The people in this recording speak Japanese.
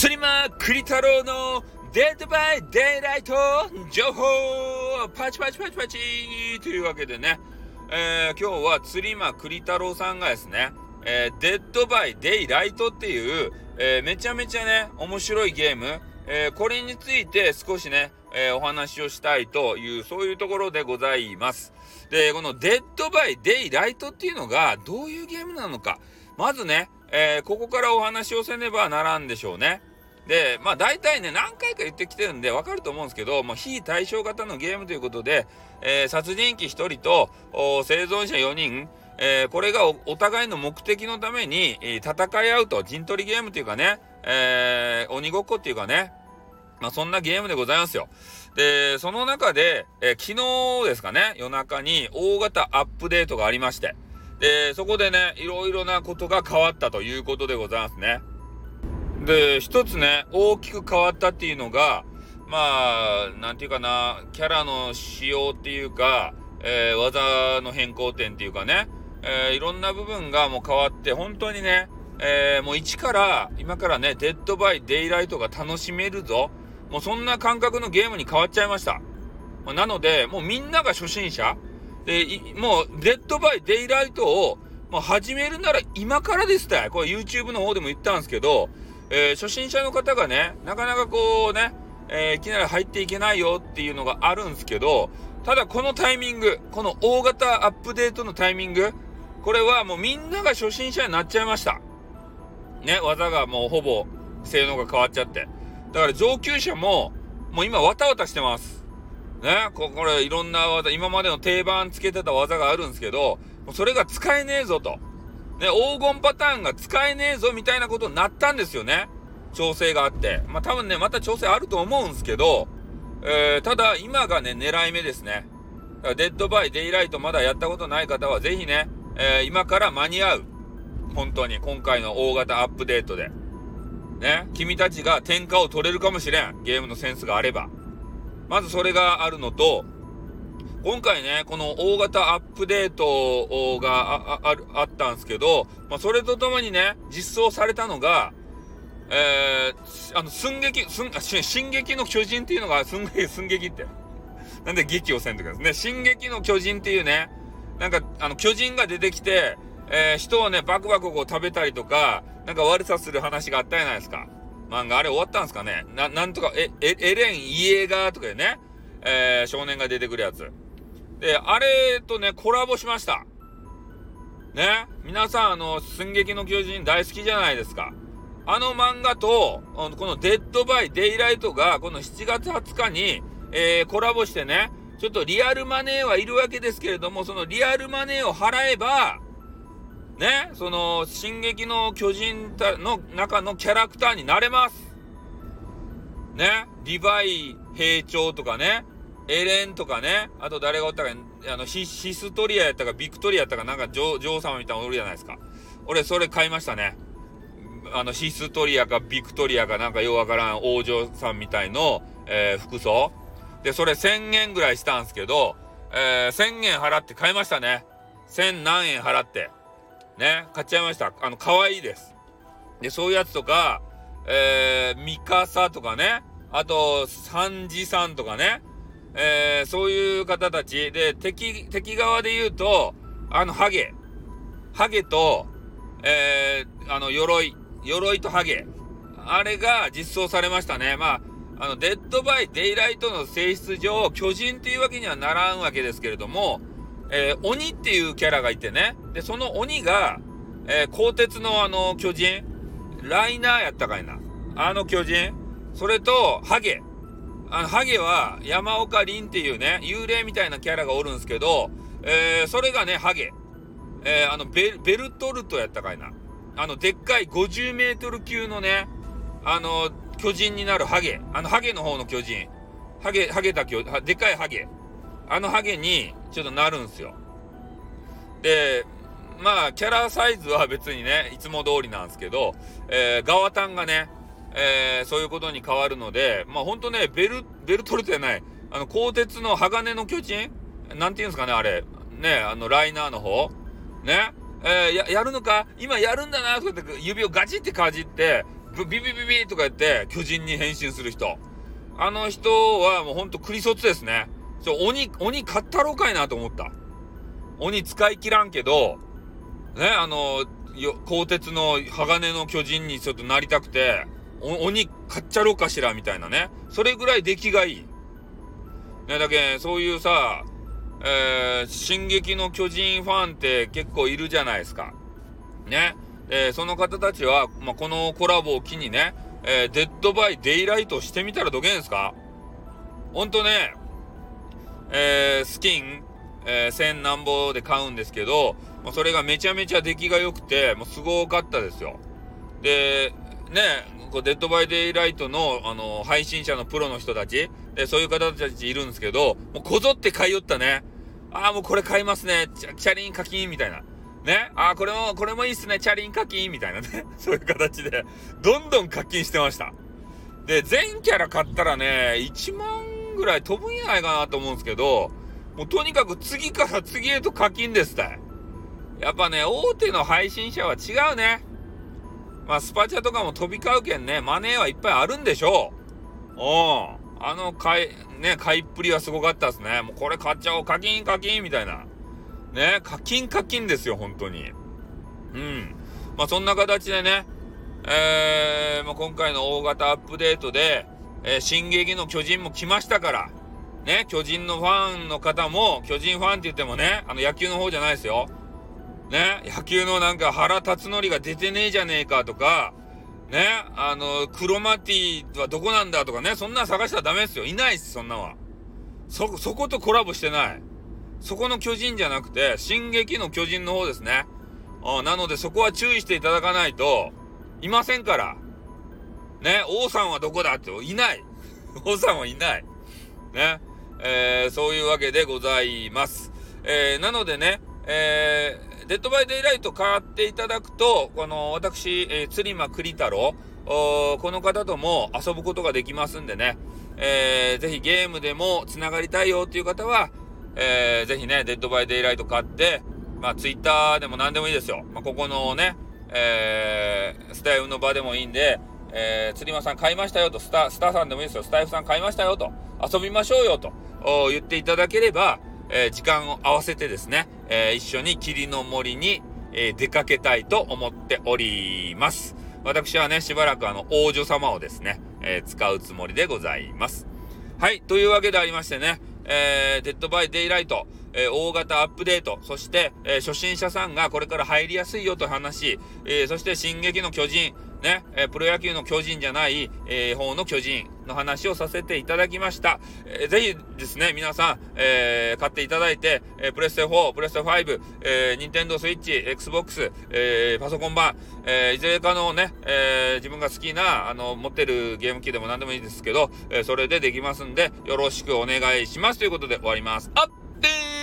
スリマークリ太郎のデッドバイデイライト情報パチパチパチパチというわけでね、えー、今日は吊魔栗太郎さんがですね、えー、デッドバイデイライトっていう、えー、めちゃめちゃね、面白いゲーム、えこれについて少しね、えお話をしたいという、そういうところでございます。で、このデッドバイデイライトっていうのがどういうゲームなのか。まずね、えここからお話をせねばならんでしょうね。で、まあ大体ね、何回か言ってきてるんでわかると思うんですけど、もう非対称型のゲームということで、えー、殺人鬼1人と生存者4人、えー、これがお互いの目的のために、え戦い合うと、陣取りゲームっていうかね、えー、鬼ごっこっていうかね、まあそんなゲームでございますよ。で、その中で、え昨日ですかね、夜中に大型アップデートがありまして、で、そこでね、いろいろなことが変わったということでございますね。で、一つね、大きく変わったっていうのが、まあ、なんていうかな、キャラの仕様っていうか、えー、技の変更点っていうかね、えー、いろんな部分がもう変わって、本当にね、えー、もう一から、今からね、デッドバイデイライトが楽しめるぞ。もうそんな感覚のゲームに変わっちゃいました。なので、もうみんなが初心者。で、もう、デッドバイデイライトを、もう始めるなら今からですって。これ YouTube の方でも言ったんですけど、えー、初心者の方がね、なかなかこうね、えー、いきなり入っていけないよっていうのがあるんですけど、ただこのタイミング、この大型アップデートのタイミング、これはもうみんなが初心者になっちゃいました。ね、技がもうほぼ性能が変わっちゃって。だから上級者も、もう今わたわたしてます。ね、ここれいろんな技、今までの定番つけてた技があるんですけど、それが使えねえぞと。ね、黄金パターンが使えねえぞみたいなことになったんですよね。調整があって。まあ多分ね、また調整あると思うんですけど、えー、ただ今がね、狙い目ですね。デッドバイデイライトまだやったことない方はぜひね、えー、今から間に合う。本当に、今回の大型アップデートで。ね、君たちが天下を取れるかもしれん。ゲームのセンスがあれば。まずそれがあるのと、今回ね、この大型アップデートがあああったんですけど、まあ、それとともにね、実装されたのが、えー、あの、寸劇、寸、進撃の巨人っていうのが、寸劇、寸劇って。なんで劇をせんとかですね。進撃の巨人っていうね、なんか、あの、巨人が出てきて、えー、人をね、バクバクこう食べたりとか、なんか悪さする話があったじゃないですか。漫画、あれ終わったんですかねな、なんとか、え、エレン・イエーガーとかでね、えー、少年が出てくるやつ。で、あれとね、コラボしました。ね？皆さん、あの、進撃の巨人大好きじゃないですか。あの漫画と、このデッドバイデイライトが、この7月20日に、えー、コラボしてね、ちょっとリアルマネーはいるわけですけれども、そのリアルマネーを払えば、ね、その、進撃の巨人の中のキャラクターになれます。ね、リヴァイ兵長とかね、エレンとかね、あと誰がおったか、あの、ヒヒストリアやったか、ビクトリアやったか、なんか女王様みたいなのおるじゃないですか。俺、それ買いましたね。あの、ヒストリアか、ビクトリアか、なんかようわからん王女さんみたいの、えー、服装。で、それ1000円ぐらいしたんすけど、えー、1000円払って買いましたね。1000何円払って。ね、買っちゃいました。あの、可愛いです。で、そういうやつとか、えー、ミカサとかね、あと、サンジさんとかね、えー、そういう方たちで、敵、敵側で言うと、あの、ハゲ。ハゲと、えー、あの、鎧。鎧とハゲ。あれが実装されましたね。まあ、あの、デッドバイデイライトの性質上、巨人っていうわけにはならんわけですけれども、えー、鬼っていうキャラがいてね。で、その鬼が、えー、鋼鉄のあの巨人、ライナーやったかいな。あの巨人、それと、ハゲ。あ、ハゲは山岡凛っていうね、幽霊みたいなキャラがおるんですけど、えー、それがね、ハゲ。えー、あのベ、ベルトルトやったかいな。あの、でっかい50メートル級のね、あの、巨人になるハゲ。あの、ハゲの方の巨人。ハゲ、ハゲた巨、でっかいハゲ。あのハゲに、ちょっとなるんすよ。で、まあ、キャラサイズは別にね、いつも通りなんですけど、えー、ガワタンがね、えー、そういうことに変わるので、まあほんとね、ベル、ベルトルじゃない、あの、鋼鉄の鋼の巨人？なんて言うんですかね、あれ。ね、あの、ライナーの方ね。えー、や、やるのか？今やるんだなとかって指をガチってかじって、ビビビビとか言って巨人に変身する人。あの人はもうほんとクリソツですね。ちょ、鬼、鬼買ったろうかいなと思った。鬼使い切らんけど、ね、あの、鋼鉄の鋼の巨人にちょっとなりたくて、鬼買っちゃろうかしらみたいなね。それぐらい出来がいい。ね、だけそういうさ、えー、進撃の巨人ファンって結構いるじゃないですか。ね。えー、その方たちは、まあ、このコラボを機にね、えー、デッドバイデイライトしてみたらどげんすか？ほんとね、えー、スキン、えー、千何ぼで買うんですけど、もうそれがめちゃめちゃ出来が良くて、もうすごかったですよ。で、ね、こうデッドバイデイライトの、あの、配信者のプロの人たち、で、そういう方たちいるんですけど、もうこぞって買いよったね。ああ、もうこれ買いますね。チャチャリン課金みたいな。ね。ああ、これも、これもいいっすね。チャリン課金みたいなね。そういう形で、どんどん課金してました。で、全キャラ買ったらね、1万ぐらい飛ぶんやないかなと思うんですけど、もうとにかく次から次へと課金ですたい。やっぱね、大手の配信者は違うね。まあ、スパチャとかも飛び交うけんね、マネーはいっぱいあるんでしょう。うん。あの買い、ね、買いっぷりはすごかったですね。もうこれ買っちゃおう、課金課金みたいな。ね、課金課金ですよ、本当に。うん。まあ、そんな形でね、えー、まあ、今回の大型アップデートで、えー、進撃の巨人も来ましたから、ね、巨人のファンの方も、巨人ファンって言ってもね、あの野球の方じゃないですよ。ね、野球のなんか原辰徳が出てねえじゃねえかとか、ね、あの、クロマティはどこなんだとかね、そんな探したらダメですよ。いないっす、そんなは。そ、そことコラボしてない。そこの巨人じゃなくて、進撃の巨人の方ですね。あなのでそこは注意していただかないと、いませんから。ね、王さんはどこだって、いない。王さんはいない。ね。えー、そういうわけでございます。えー、なのでね、えー、デッドバイデイライト買っていただくと、この私、えー、吊魔栗太郎、この方とも遊ぶことができますんでね、えー、ぜひゲームでも繋がりたいよっていう方は、えー、ぜひね、デッドバイデイライト買って、まあ、ツイッターでも何でもいいですよ。まあ、ここのね、えー、スタエフの場でもいいんで、えー、吊魔さん買いましたよと、スタ、スターさんでもいいですよ。スタエフさん買いましたよと、遊びましょうよと、言っていただければ、えー、時間を合わせてですね、えー、一緒に霧の森に、えー、出かけたいと思っております。私はね、しばらくあの、王女様をですね、え使うつもりでございます。はい、というわけでありましてね、えー、デッドバイデイライト、えー、大型アップデート、そして、えー、初心者さんがこれから入りやすいよという話、えー、そして進撃の巨人、ね、えプロ野球の巨人じゃない、え方の巨人の話をさせていただきました。えー、ぜひですね、皆さん、え買っていただいて、えプレステ4、プレステ5、えー、ニンテンドースイッチ、Xbox、えパソコン版、えいずれかのね、え自分が好きな、あの、持ってるゲーム機でも何でもいいですけど、えそれでできますんで、よろしくお願いしますということで終わります。あっ